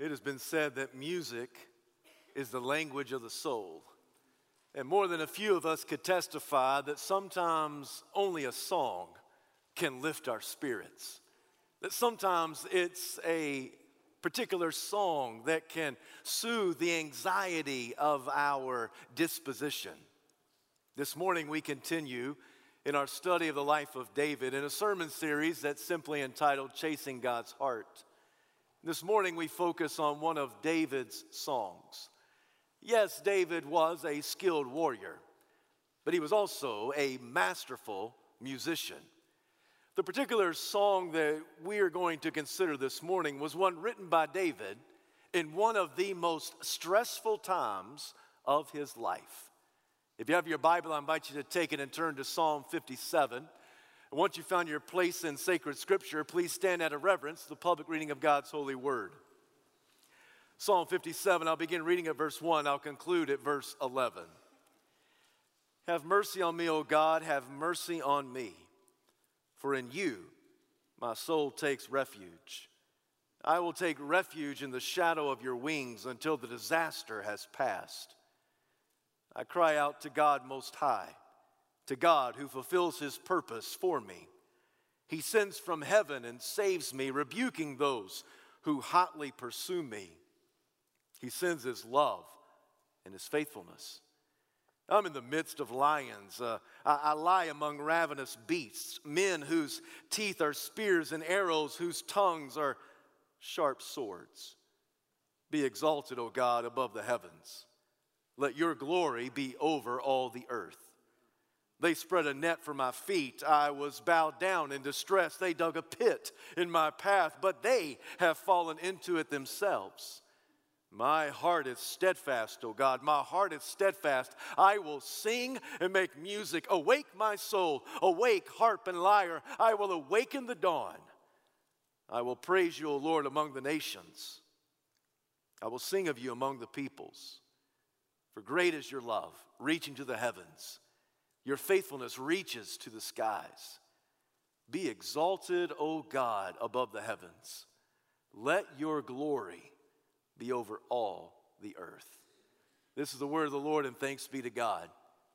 It has been said that music is the language of the soul. And more than a few of us could testify that sometimes only a song can lift our spirits. That sometimes it's a particular song that can soothe the anxiety of our disposition. This morning we continue in our study of the life of David in a sermon series that's simply entitled Chasing God's Heart. This morning we focus on one of David's songs. Yes, David was a skilled warrior, but he was also a masterful musician. The particular song that we are going to consider this morning was one written by David in one of the most stressful times of his life. If you have your Bible, I invite you to take it and turn to Psalm 57. Once you've found your place in sacred scripture, please stand out of reverence the public reading of God's holy word. Psalm 57, I'll begin reading at verse 1, I'll conclude at verse 11. Have mercy on me, O God, have mercy on me, for in you my soul takes refuge. I will take refuge in the shadow of your wings until the disaster has passed. I cry out to God Most High to God who fulfills his purpose for me. He sends from heaven and saves me, rebuking those who hotly pursue me. He sends his love and his faithfulness. I'm in the midst of lions. Uh, I, I lie among ravenous beasts, men whose teeth are spears and arrows, whose tongues are sharp swords. Be exalted, O God, above the heavens. Let your glory be over all the earth. They spread a net for my feet. I was bowed down in distress. They dug a pit in my path, but they have fallen into it themselves. My heart is steadfast, O God. My heart is steadfast. I will sing and make music. Awake, my soul. Awake, harp and lyre. I will awaken the dawn. I will praise you, O Lord, among the nations. I will sing of you among the peoples. For great is your love, reaching to the heavens. Your faithfulness reaches to the skies. Be exalted, O God, above the heavens. Let your glory be over all the earth. This is the word of the Lord, and thanks be to God.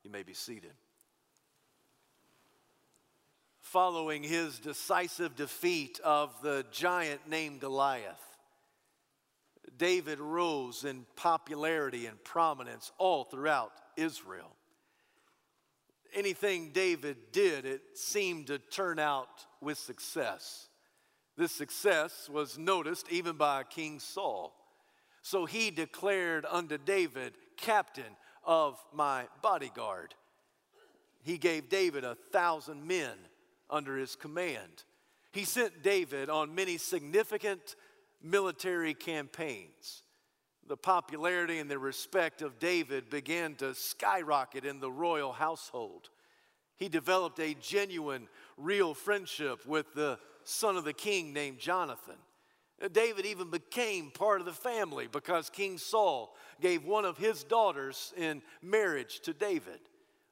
You may be seated. Following his decisive defeat of the giant named Goliath, David rose in popularity and prominence all throughout Israel anything David did, it seemed to turn out with success. This success was noticed even by King Saul. So he declared unto David, Captain of my bodyguard. He gave David a thousand men under his command. He sent David on many significant military campaigns the popularity and the respect of David began to skyrocket in the royal household. He developed a genuine, real friendship with the son of the king named Jonathan. David even became part of the family because King Saul gave one of his daughters in marriage to David.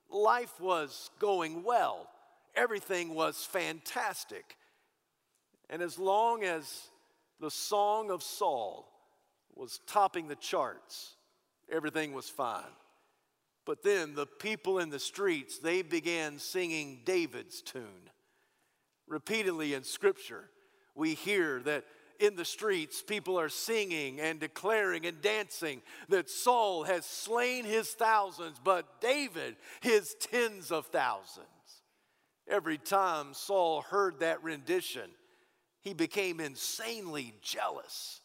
Life was going well, everything was fantastic. And as long as the song of Saul was topping the charts. Everything was fine. But then the people in the streets, they began singing David's tune. Repeatedly in Scripture, we hear that in the streets, people are singing and declaring and dancing that Saul has slain his thousands, but David his tens of thousands. Every time Saul heard that rendition, he became insanely jealous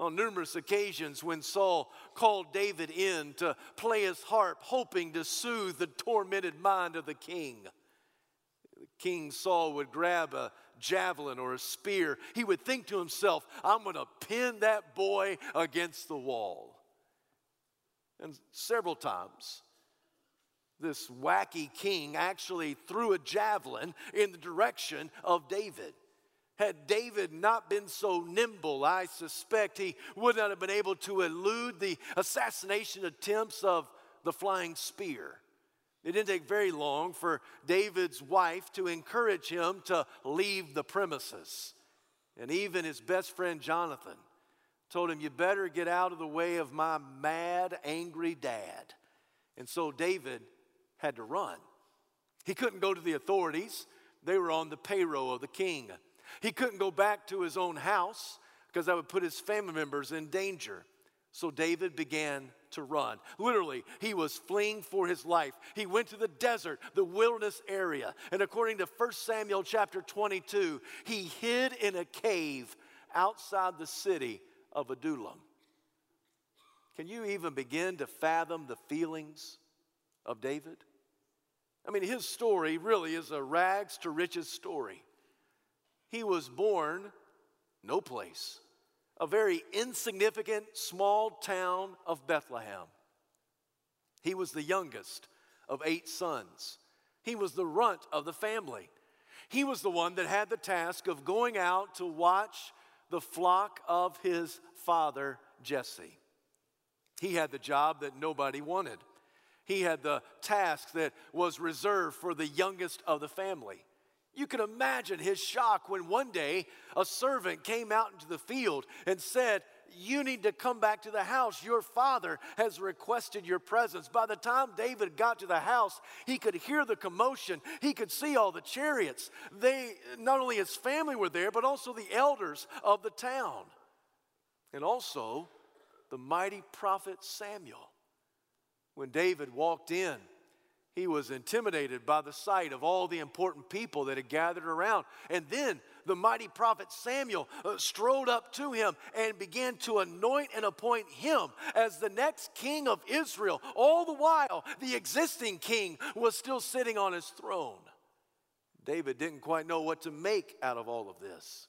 on numerous occasions when Saul called David in to play his harp, hoping to soothe the tormented mind of the king. King Saul would grab a javelin or a spear. He would think to himself, I'm going to pin that boy against the wall. And several times, this wacky king actually threw a javelin in the direction of David. Had David not been so nimble, I suspect he would not have been able to elude the assassination attempts of the flying spear. It didn't take very long for David's wife to encourage him to leave the premises. And even his best friend Jonathan told him, You better get out of the way of my mad, angry dad. And so David had to run. He couldn't go to the authorities, they were on the payroll of the king. He couldn't go back to his own house because that would put his family members in danger. So David began to run. Literally, he was fleeing for his life. He went to the desert, the wilderness area. And according to 1 Samuel chapter 22, he hid in a cave outside the city of Adullam. Can you even begin to fathom the feelings of David? I mean, his story really is a rags to riches story. He was born no place a very insignificant small town of Bethlehem. He was the youngest of eight sons. He was the runt of the family. He was the one that had the task of going out to watch the flock of his father, Jesse. He had the job that nobody wanted. He had the task that was reserved for the youngest of the family. You can imagine his shock when one day a servant came out into the field and said, You need to come back to the house. Your father has requested your presence. By the time David got to the house, he could hear the commotion, he could see all the chariots. They, not only his family were there, but also the elders of the town, and also the mighty prophet Samuel. When David walked in, he was intimidated by the sight of all the important people that had gathered around. And then the mighty prophet Samuel uh, strode up to him and began to anoint and appoint him as the next king of Israel. All the while, the existing king was still sitting on his throne. David didn't quite know what to make out of all of this.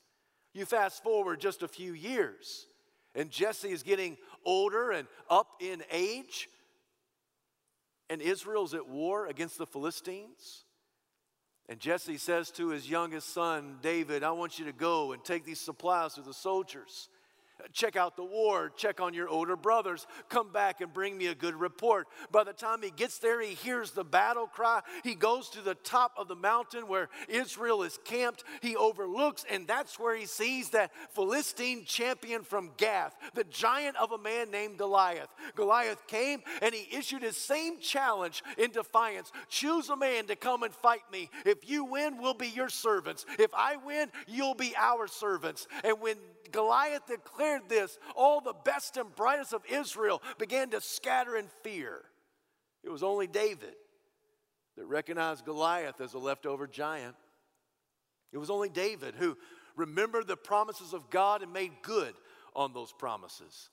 You fast forward just a few years, and Jesse is getting older and up in age and Israel's at war against the Philistines. And Jesse says to his youngest son, David, I want you to go and take these supplies to the soldiers check out the war, check on your older brothers, come back and bring me a good report. By the time he gets there, he hears the battle cry. He goes to the top of the mountain where Israel is camped. He overlooks, and that's where he sees that Philistine champion from Gath, the giant of a man named Goliath. Goliath came and he issued his same challenge in defiance choose a man to come and fight me. If you win, we'll be your servants. If I win, you'll be our servants. And when Goliath declared this, all the best and brightest of Israel began to scatter in fear. It was only David that recognized Goliath as a leftover giant. It was only David who remembered the promises of God and made good on those promises.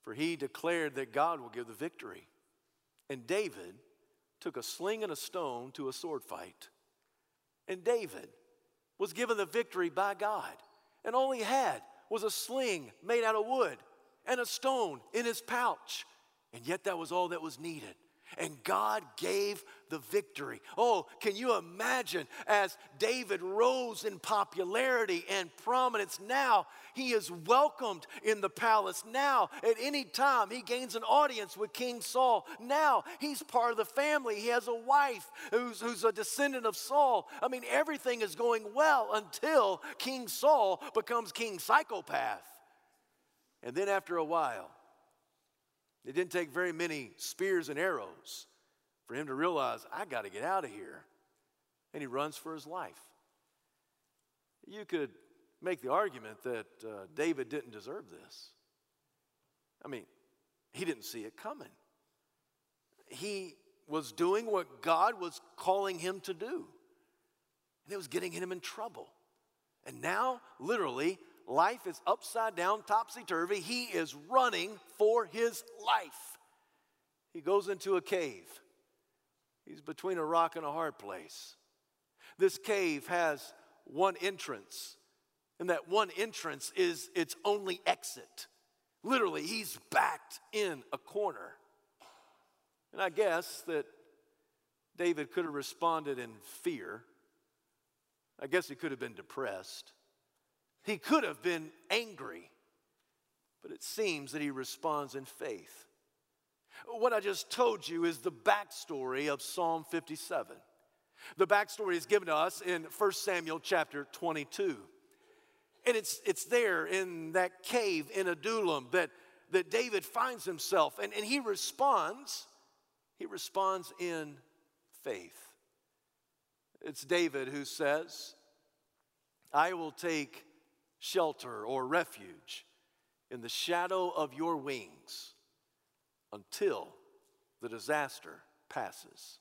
For he declared that God will give the victory. And David took a sling and a stone to a sword fight. And David was given the victory by God and all he had was a sling made out of wood and a stone in his pouch. And yet, that was all that was needed and God gave the victory. Oh, can you imagine as David rose in popularity and prominence? Now he is welcomed in the palace. Now, at any time, he gains an audience with King Saul. Now he's part of the family. He has a wife who's, who's a descendant of Saul. I mean, everything is going well until King Saul becomes King Psychopath. And then, after a while, it didn't take very many spears and arrows for him to realize, I got to get out of here. And he runs for his life. You could make the argument that uh, David didn't deserve this. I mean, he didn't see it coming. He was doing what God was calling him to do, and it was getting him in trouble. And now, literally, life is upside down, topsy turvy. He is running for his life. He goes into a cave. He's between a rock and a hard place. This cave has one entrance, and that one entrance is its only exit. Literally, he's backed in a corner. And I guess that David could have responded in fear. I guess he could have been depressed. He could have been angry, but it seems that he responds in faith. What I just told you is the backstory of Psalm 57. The backstory is given to us in 1 Samuel chapter 22. And it's, it's there in that cave in Adullam that, that David finds himself. And, and he responds, he responds in faith. It's David who says, I will take shelter or refuge in the shadow of your wings until the disaster passes.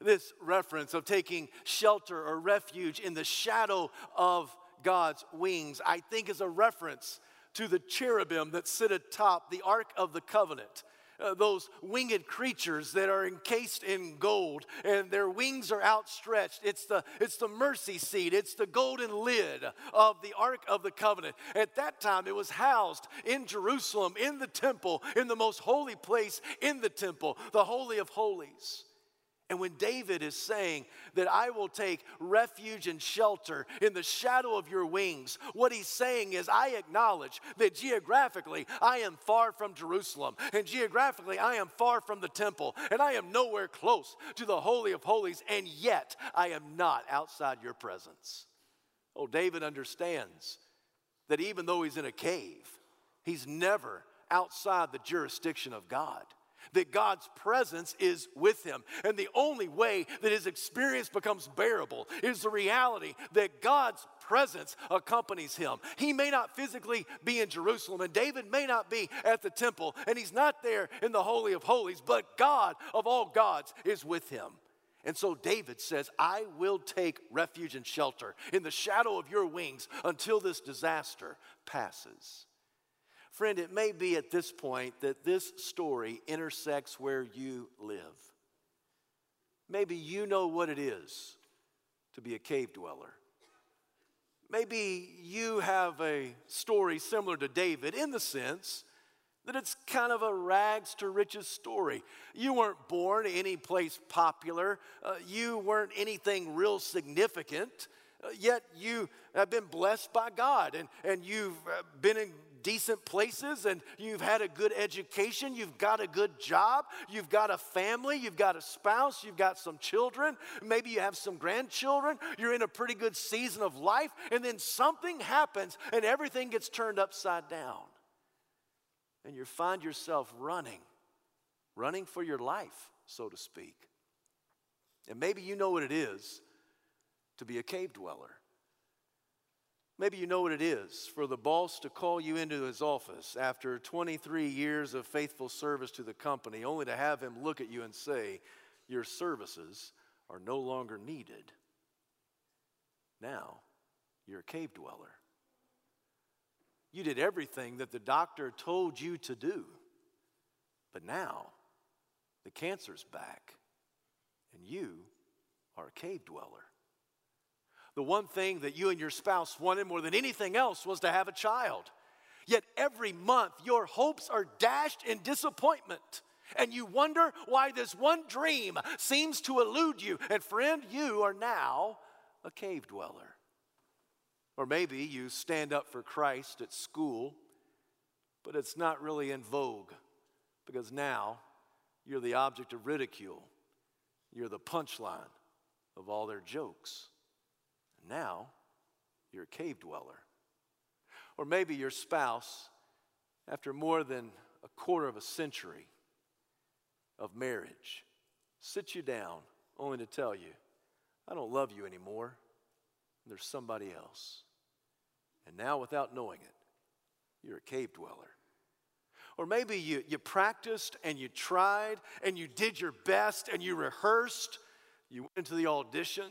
This reference of taking shelter or refuge in the shadow of God's wings, I think, is a reference to the cherubim that sit atop the Ark of the Covenant uh, those winged creatures that are encased in gold and their wings are outstretched. It's the, it's the mercy seat, it's the golden lid of the Ark of the Covenant. At that time, it was housed in Jerusalem, in the temple, in the most holy place in the temple, the Holy of Holies. And when David is saying that I will take refuge and shelter in the shadow of your wings, what he's saying is, I acknowledge that geographically I am far from Jerusalem, and geographically I am far from the temple, and I am nowhere close to the Holy of Holies, and yet I am not outside your presence. Oh, David understands that even though he's in a cave, he's never outside the jurisdiction of God that God's presence is with him. And the only way that his experience becomes bearable is the reality that God's presence accompanies him. He may not physically be in Jerusalem, and David may not be at the temple, and he's not there in the Holy of Holies, but God of all gods is with him. And so David says, I will take refuge and shelter in the shadow of your wings until this disaster passes. Friend, it may be at this point that this story intersects where you live. Maybe you know what it is to be a cave dweller. Maybe you have a story similar to David in the sense that it's kind of a rags to riches story. You weren't born any place popular, uh, you weren't anything real significant, uh, yet you have been blessed by God and, and you've uh, been in decent places and you've had a good education, you've got a good job, you've got a family, you've got a spouse, you've got some children, maybe you have some grandchildren, you're in a pretty good season of life, and then something happens and everything gets turned upside down. And you find yourself running, running for your life, so to speak. And maybe you know what it is to be a cave dweller. Maybe you know what it is for the boss to call you into his office after 23 years of faithful service to the company, only to have him look at you and say, Your services are no longer needed. Now, you're a cave dweller. You did everything that the doctor told you to do, but now the cancer's back, and you are a cave dweller. The one thing that you and your spouse wanted more than anything else was to have a child. Yet every month, your hopes are dashed in disappointment. And you wonder why this one dream seems to elude you. And friend, you are now a cave dweller. Or maybe you stand up for Christ at school, but it's not really in vogue because now you're the object of ridicule. You're the punchline of all their jokes. Now you're a cave dweller. Or maybe your spouse, after more than a quarter of a century of marriage, sits you down only to tell you, I don't love you anymore. There's somebody else. And now, without knowing it, you're a cave dweller. Or maybe you, you practiced and you tried and you did your best and you rehearsed. You went into the audition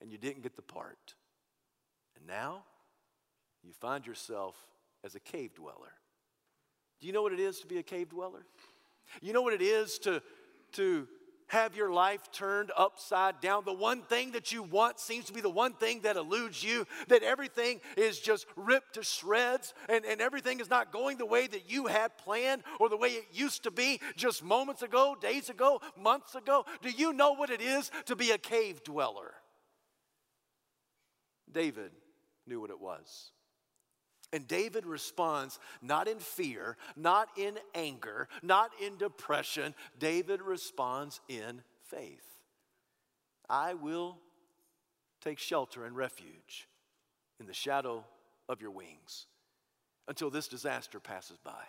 and you didn't get the part. And now you find yourself as a cave dweller. Do you know what it is to be a cave dweller? You know what it is to, to have your life turned upside down. The one thing that you want seems to be the one thing that eludes you, that everything is just ripped to shreds and, and everything is not going the way that you had planned or the way it used to be just moments ago, days ago, months ago. Do you know what it is to be a cave dweller? David knew what it was. And David responds not in fear, not in anger, not in depression. David responds in faith. I will take shelter and refuge in the shadow of your wings until this disaster passes by.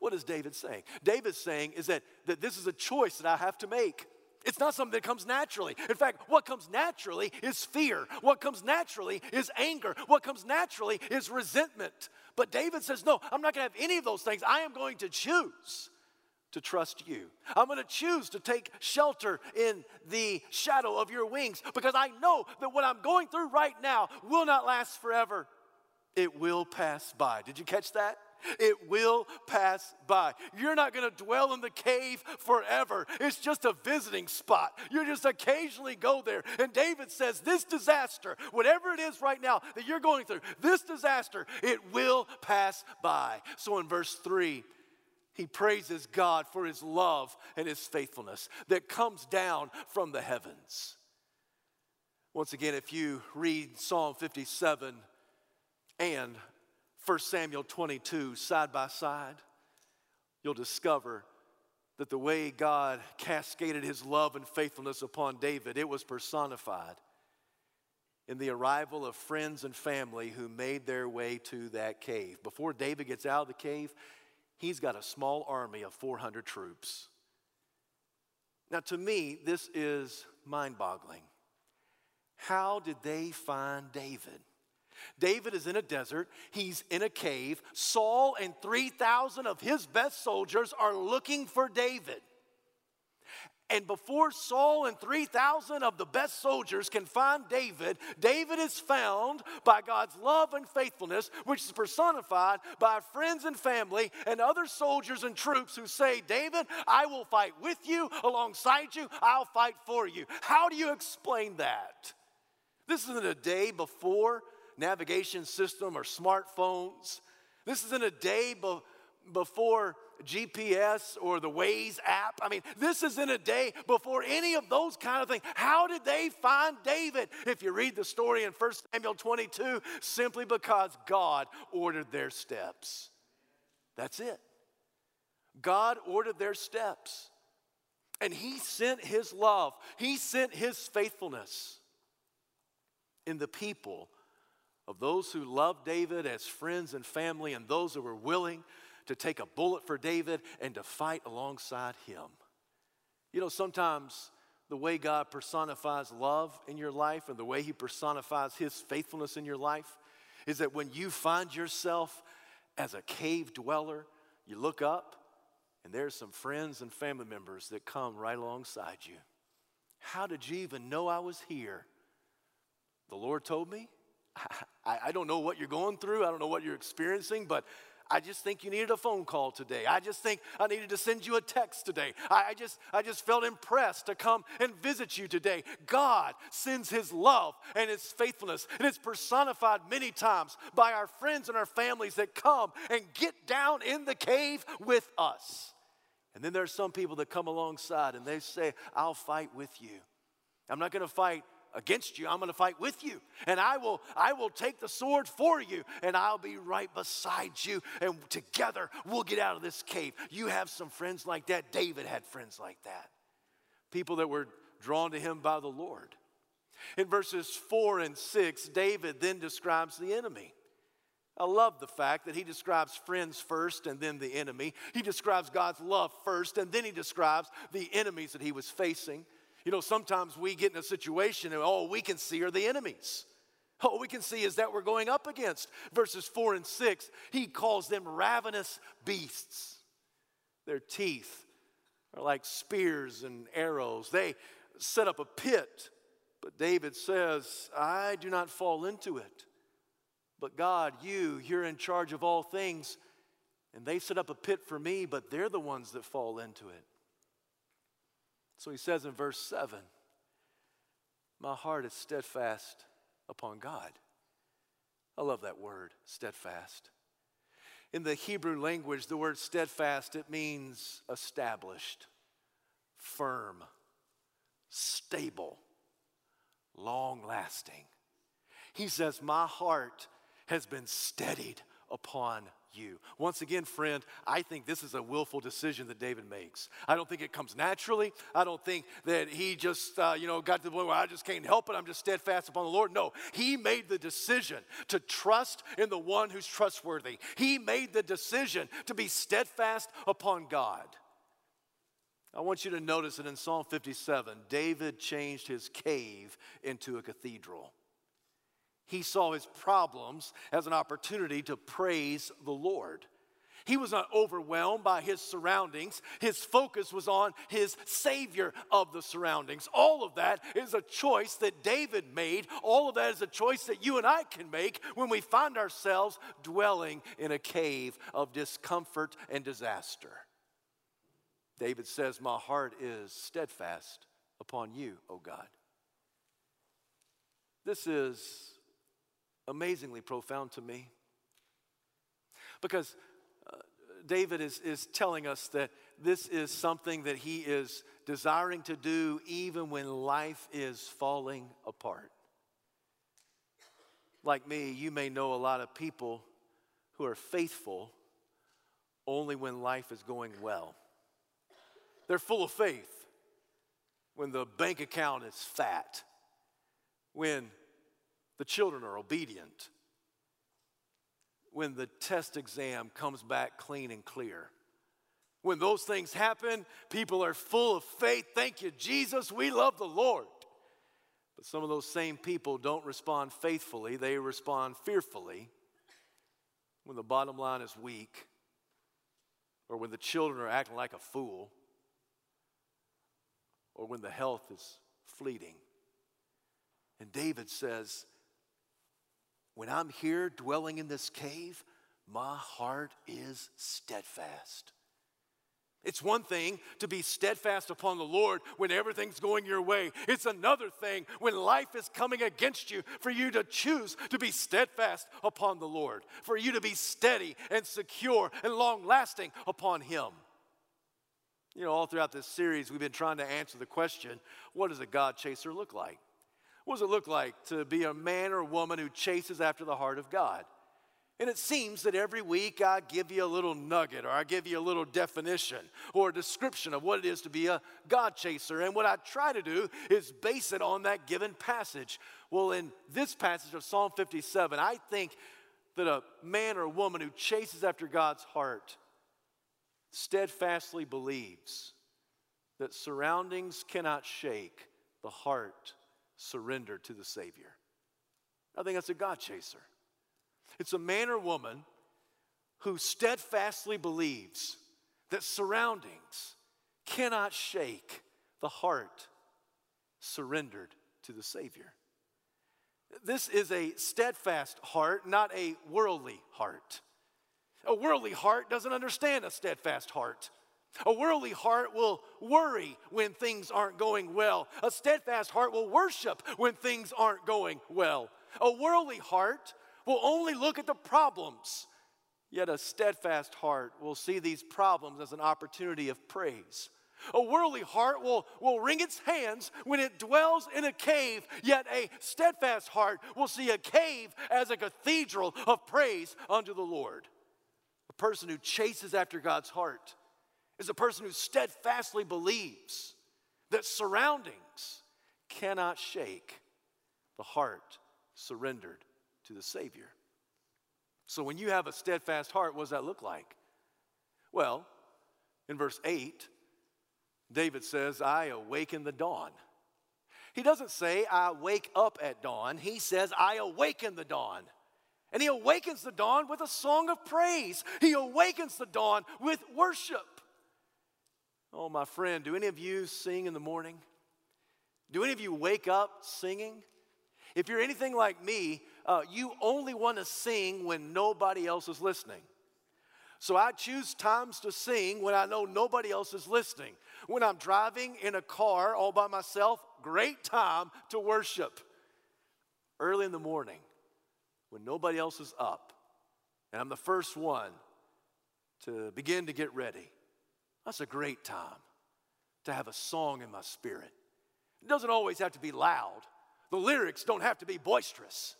What is David saying? David's saying is that, that this is a choice that I have to make. It's not something that comes naturally. In fact, what comes naturally is fear. What comes naturally is anger. What comes naturally is resentment. But David says, No, I'm not going to have any of those things. I am going to choose to trust you. I'm going to choose to take shelter in the shadow of your wings because I know that what I'm going through right now will not last forever. It will pass by. Did you catch that? It will pass by. You're not going to dwell in the cave forever. It's just a visiting spot. You just occasionally go there. And David says, This disaster, whatever it is right now that you're going through, this disaster, it will pass by. So in verse 3, he praises God for his love and his faithfulness that comes down from the heavens. Once again, if you read Psalm 57 and 1 Samuel 22 side by side, you'll discover that the way God cascaded his love and faithfulness upon David, it was personified in the arrival of friends and family who made their way to that cave. Before David gets out of the cave, he's got a small army of 400 troops. Now, to me, this is mind boggling. How did they find David? David is in a desert, he's in a cave. Saul and 3,000 of his best soldiers are looking for David. And before Saul and 3,000 of the best soldiers can find David, David is found by God's love and faithfulness, which is personified by friends and family and other soldiers and troops who say, David, I will fight with you, alongside you, I'll fight for you. How do you explain that? This isn't a day before navigation system or smartphones. This isn't a day be- before GPS or the Waze app. I mean, this is in a day before any of those kind of things. How did they find David? If you read the story in 1 Samuel 22, simply because God ordered their steps. That's it. God ordered their steps. And He sent His love, He sent His faithfulness in the people of those who loved David as friends and family, and those who were willing to take a bullet for David and to fight alongside him. You know, sometimes the way God personifies love in your life and the way He personifies His faithfulness in your life is that when you find yourself as a cave dweller, you look up and there's some friends and family members that come right alongside you. How did you even know I was here? The Lord told me. I, I don't know what you're going through, I don't know what you're experiencing, but I just think you needed a phone call today. I just think I needed to send you a text today. I, I, just, I just felt impressed to come and visit you today. God sends His love and His faithfulness, and it's personified many times by our friends and our families that come and get down in the cave with us. And then there's some people that come alongside and they say, I'll fight with you. I'm not going to fight against you. I'm going to fight with you. And i will i will take the sword for you and i'll be right beside you and together we'll get out of this cave. You have some friends like that. David had friends like that. People that were drawn to him by the lord. In verses 4 and 6 david then describes the enemy. I love the fact that he describes friends first and then the enemy. He describes God's love first and then he describes the enemies that he was facing. You know, sometimes we get in a situation and all we can see are the enemies. All we can see is that we're going up against. Verses 4 and 6, he calls them ravenous beasts. Their teeth are like spears and arrows. They set up a pit, but David says, I do not fall into it. But God, you, you're in charge of all things, and they set up a pit for me, but they're the ones that fall into it. So he says in verse 7 My heart is steadfast upon God. I love that word, steadfast. In the Hebrew language, the word steadfast, it means established, firm, stable, long lasting. He says, My heart has been steadied upon you. Once again, friend, I think this is a willful decision that David makes. I don't think it comes naturally. I don't think that he just, uh, you know, got to the point where I just can't help it. I'm just steadfast upon the Lord. No, he made the decision to trust in the one who's trustworthy. He made the decision to be steadfast upon God. I want you to notice that in Psalm 57, David changed his cave into a cathedral. He saw his problems as an opportunity to praise the Lord. He was not overwhelmed by his surroundings. His focus was on his Savior of the surroundings. All of that is a choice that David made. All of that is a choice that you and I can make when we find ourselves dwelling in a cave of discomfort and disaster. David says, My heart is steadfast upon you, O God. This is amazingly profound to me. Because uh, David is, is telling us that this is something that he is desiring to do even when life is falling apart. Like me, you may know a lot of people who are faithful only when life is going well. They're full of faith when the bank account is fat, when the children are obedient. When the test exam comes back clean and clear. When those things happen, people are full of faith. Thank you, Jesus. We love the Lord. But some of those same people don't respond faithfully, they respond fearfully when the bottom line is weak or when the children are acting like a fool or when the health is fleeting. And David says, when I'm here dwelling in this cave, my heart is steadfast. It's one thing to be steadfast upon the Lord when everything's going your way. It's another thing when life is coming against you for you to choose to be steadfast upon the Lord, for you to be steady and secure and long lasting upon Him. You know, all throughout this series, we've been trying to answer the question what does a God chaser look like? What does it look like to be a man or a woman who chases after the heart of God? And it seems that every week I give you a little nugget or I give you a little definition or a description of what it is to be a God chaser. And what I try to do is base it on that given passage. Well, in this passage of Psalm 57, I think that a man or a woman who chases after God's heart steadfastly believes that surroundings cannot shake the heart surrendered to the Savior. I think that's a God chaser. It's a man or woman who steadfastly believes that surroundings cannot shake the heart surrendered to the Savior. This is a steadfast heart, not a worldly heart. A worldly heart doesn't understand a steadfast heart. A worldly heart will worry when things aren't going well. A steadfast heart will worship when things aren't going well. A worldly heart will only look at the problems, yet a steadfast heart will see these problems as an opportunity of praise. A worldly heart will, will wring its hands when it dwells in a cave, yet a steadfast heart will see a cave as a cathedral of praise unto the Lord. A person who chases after God's heart is a person who steadfastly believes that surroundings cannot shake the heart surrendered to the Savior. So, when you have a steadfast heart, what does that look like? Well, in verse 8, David says, I awaken the dawn. He doesn't say, I wake up at dawn. He says, I awaken the dawn. And he awakens the dawn with a song of praise. He awakens the dawn with worship. Oh, my friend, do any of you sing in the morning? Do any of you wake up singing? If you're anything like me, uh, you only want to sing when nobody else is listening. So I choose times to sing when I know nobody else is listening. When I'm driving in a car all by myself, great time to worship. Early in the morning, when nobody else is up, and I'm the first one to begin to get ready. That's a great time to have a song in my spirit. It doesn't always have to be loud, the lyrics don't have to be boisterous,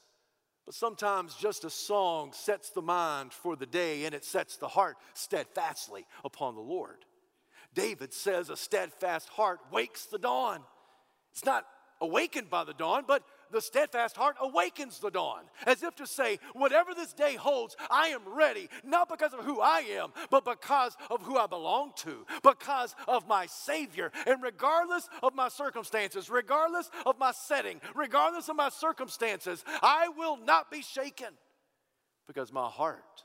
But sometimes just a song sets the mind for the day and it sets the heart steadfastly upon the Lord. David says, A steadfast heart wakes the dawn. It's not awakened by the dawn, but the steadfast heart awakens the dawn, as if to say, whatever this day holds, I am ready, not because of who I am, but because of who I belong to, because of my Savior. And regardless of my circumstances, regardless of my setting, regardless of my circumstances, I will not be shaken because my heart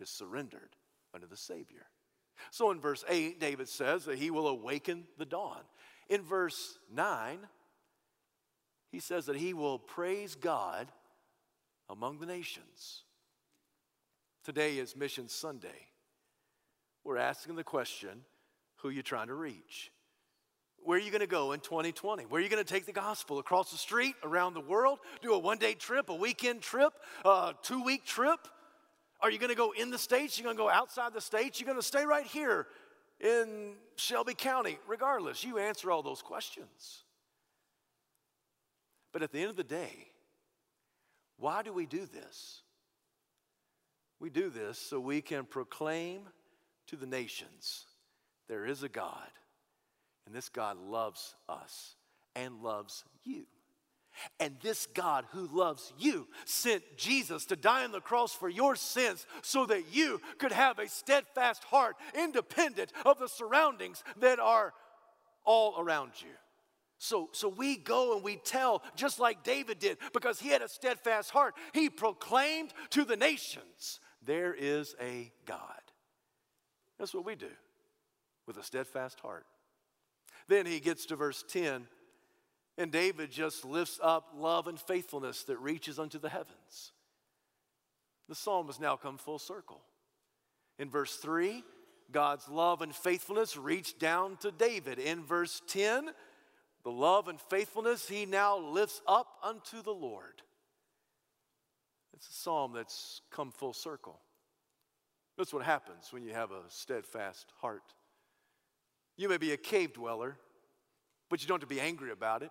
is surrendered unto the Savior. So in verse 8, David says that he will awaken the dawn. In verse 9, he says that he will praise God among the nations. Today is Mission Sunday. We're asking the question who are you trying to reach? Where are you going to go in 2020? Where are you going to take the gospel? Across the street, around the world? Do a one day trip, a weekend trip, a two week trip? Are you going to go in the states? You're going to go outside the states? You're going to stay right here in Shelby County? Regardless, you answer all those questions. But at the end of the day, why do we do this? We do this so we can proclaim to the nations there is a God, and this God loves us and loves you. And this God who loves you sent Jesus to die on the cross for your sins so that you could have a steadfast heart, independent of the surroundings that are all around you. So, so we go and we tell, just like David did, because he had a steadfast heart. He proclaimed to the nations, There is a God. That's what we do with a steadfast heart. Then he gets to verse 10, and David just lifts up love and faithfulness that reaches unto the heavens. The psalm has now come full circle. In verse 3, God's love and faithfulness reached down to David. In verse 10, the love and faithfulness he now lifts up unto the Lord. It's a psalm that's come full circle. That's what happens when you have a steadfast heart. You may be a cave dweller, but you don't have to be angry about it.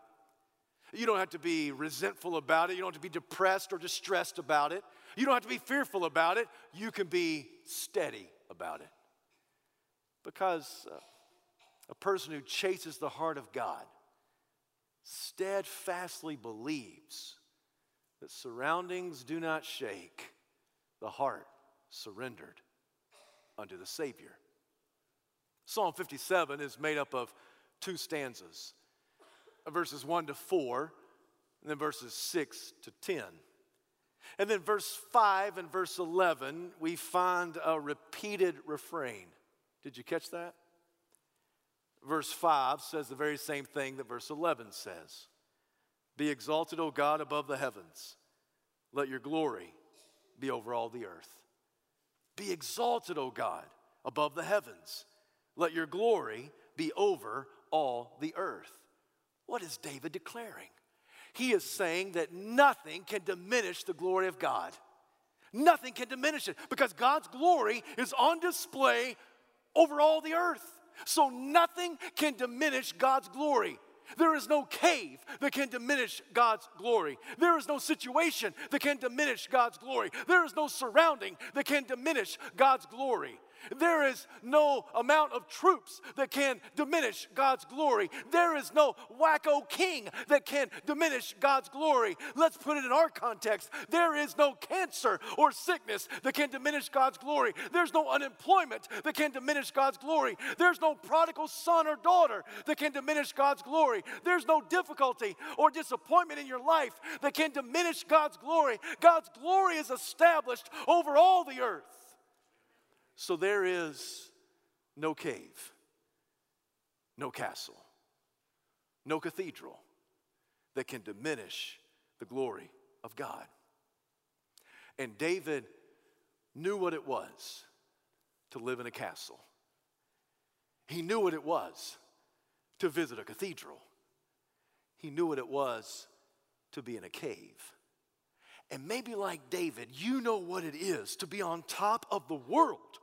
You don't have to be resentful about it. You don't have to be depressed or distressed about it. You don't have to be fearful about it. You can be steady about it. Because uh, a person who chases the heart of God steadfastly believes that surroundings do not shake the heart surrendered unto the Savior. Psalm 57 is made up of two stanzas verses 1 to 4, and then verses 6 to 10. And then verse 5 and verse 11, we find a repeated refrain. Did you catch that? Verse 5 says the very same thing that verse 11 says Be exalted, O God, above the heavens. Let your glory be over all the earth. Be exalted, O God, above the heavens. Let your glory be over all the earth. What is David declaring? He is saying that nothing can diminish the glory of God. Nothing can diminish it because God's glory is on display over all the earth. So nothing can diminish God's glory. There is no cave that can diminish God's glory. There is no situation that can diminish God's glory. There is no surrounding that can diminish God's glory. There is no amount of troops that can diminish God's glory. There is no wacko king that can diminish God's glory. Let's put it in our context. There is no cancer or sickness that can diminish God's glory. There's no unemployment that can diminish God's glory. There's no prodigal son or daughter that can diminish God's glory. There's no difficulty or disappointment in your life that can diminish God's glory. God's glory is established over all the earth. So there is no cave, no castle, no cathedral that can diminish the glory of God. And David knew what it was to live in a castle. He knew what it was to visit a cathedral. He knew what it was to be in a cave. And maybe like David, you know what it is to be on top of the world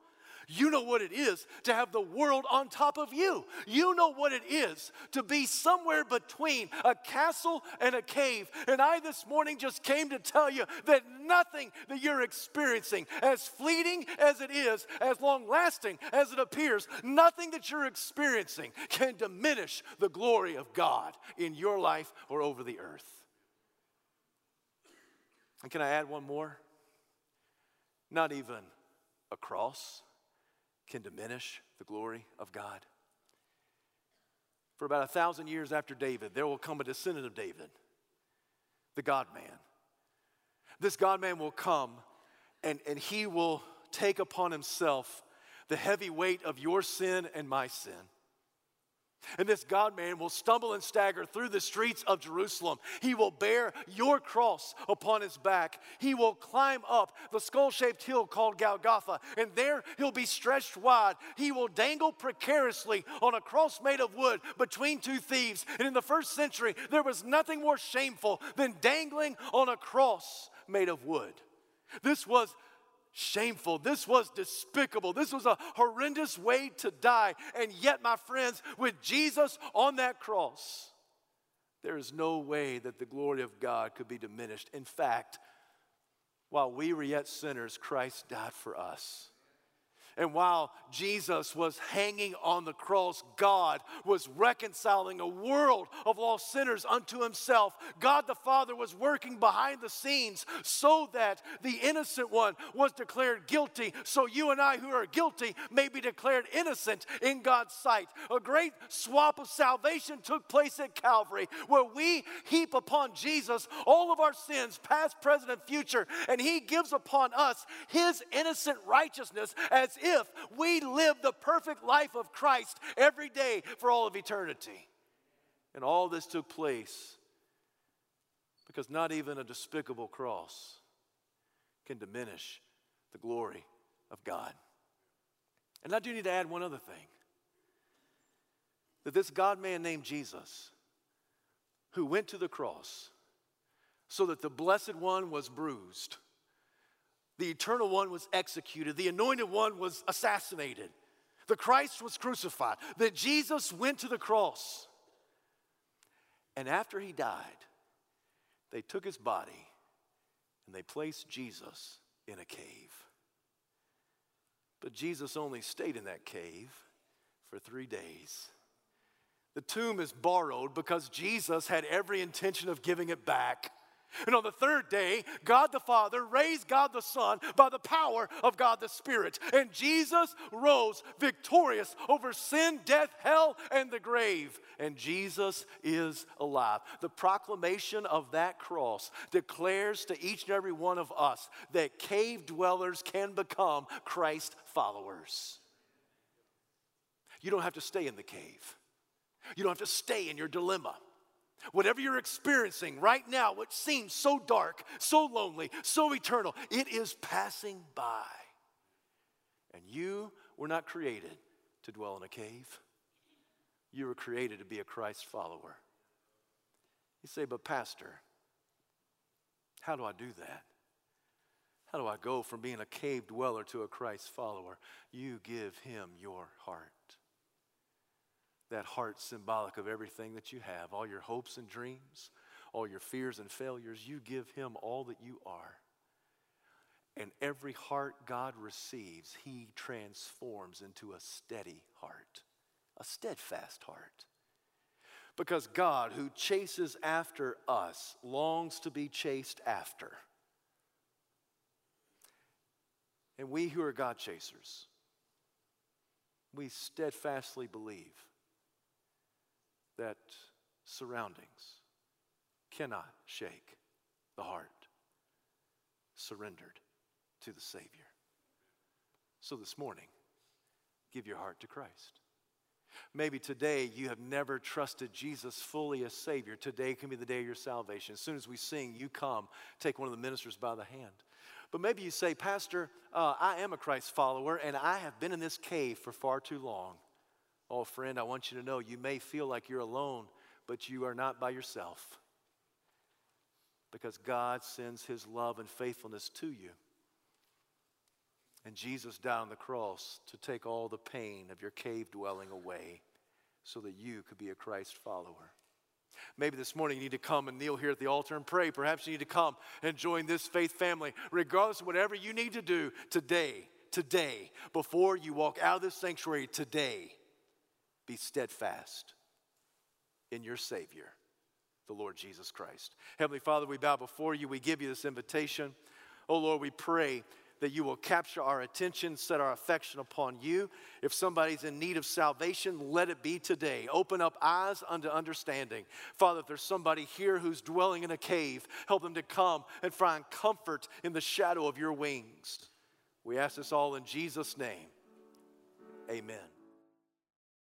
You know what it is to have the world on top of you. You know what it is to be somewhere between a castle and a cave. And I this morning just came to tell you that nothing that you're experiencing, as fleeting as it is, as long lasting as it appears, nothing that you're experiencing can diminish the glory of God in your life or over the earth. And can I add one more? Not even a cross can diminish the glory of God. For about a thousand years after David, there will come a descendant of David, the God man. This God man will come and, and he will take upon himself the heavy weight of your sin and my sin. And this God man will stumble and stagger through the streets of Jerusalem. He will bear your cross upon his back. He will climb up the skull shaped hill called Golgotha, and there he'll be stretched wide. He will dangle precariously on a cross made of wood between two thieves. And in the first century, there was nothing more shameful than dangling on a cross made of wood. This was shameful. This was despicable. This was a horrendous way to die. And yet, my friends, with Jesus on that cross, there is no way that the glory of God could be diminished. In fact, while we were yet sinners, Christ died for us. And while Jesus was hanging on the cross, God was reconciling a world of lost sinners unto himself. God the Father was working behind the scenes so that the innocent one was declared guilty, so you and I who are guilty may be declared innocent in God's sight. A great swap of salvation took place at Calvary where we heap upon Jesus all of our sins, past, present, and future, and he gives upon us his innocent righteousness as if we live the perfect life of Christ every day for all of eternity. And all this took place because not even a despicable cross can diminish the glory of God. And I do need to add one other thing that this God man named Jesus, who went to the cross so that the Blessed One was bruised the eternal one was executed, the anointed one was assassinated, the Christ was crucified, that Jesus went to the cross. And after he died, they took his body and they placed Jesus in a cave. But Jesus only stayed in that cave for three days. The tomb is borrowed because Jesus had every intention of giving it back. And on the third day, God the Father raised God the Son by the power of God the Spirit. And Jesus rose victorious over sin, death, hell, and the grave. And Jesus is alive. The proclamation of that cross declares to each and every one of us that cave dwellers can become Christ followers. You don't have to stay in the cave, you don't have to stay in your dilemma. Whatever you're experiencing right now, which seems so dark, so lonely, so eternal, it is passing by. And you were not created to dwell in a cave. You were created to be a Christ follower. You say, but Pastor, how do I do that? How do I go from being a cave dweller to a Christ follower? You give him your heart that heart symbolic of everything that you have, all your hopes and dreams, all your fears and failures. You give Him all that you are. And every heart God receives, He transforms into a steady heart, a steadfast heart. Because God, who chases after us, longs to be chased after. And we who are God chasers, we steadfastly believe that surroundings cannot shake the heart surrendered to the Savior. So this morning, give your heart to Christ. Maybe today you have never trusted Jesus fully as Savior. Today can be the day of your salvation. As soon as we sing, you come, take one of the ministers by the hand. But maybe you say, Pastor, uh, I am a Christ follower and I have been in this cave for far too long. Oh, friend, I want you to know you may feel like you're alone, but you are not by yourself. Because God sends His love and faithfulness to you. And Jesus died on the cross to take all the pain of your cave dwelling away so that you could be a Christ follower. Maybe this morning you need to come and kneel here at the altar and pray. Perhaps you need to come and join this faith family. Regardless of whatever you need to do today, today, before you walk out of this sanctuary today, be steadfast in your Savior, the Lord Jesus Christ. Heavenly Father, we bow before you. We give you this invitation. Oh Lord, we pray that you will capture our attention, set our affection upon you. If somebody's in need of salvation, let it be today. Open up eyes unto understanding. Father, if there's somebody here who's dwelling in a cave, help them to come and find comfort in the shadow of your wings. We ask this all in Jesus' name. Amen.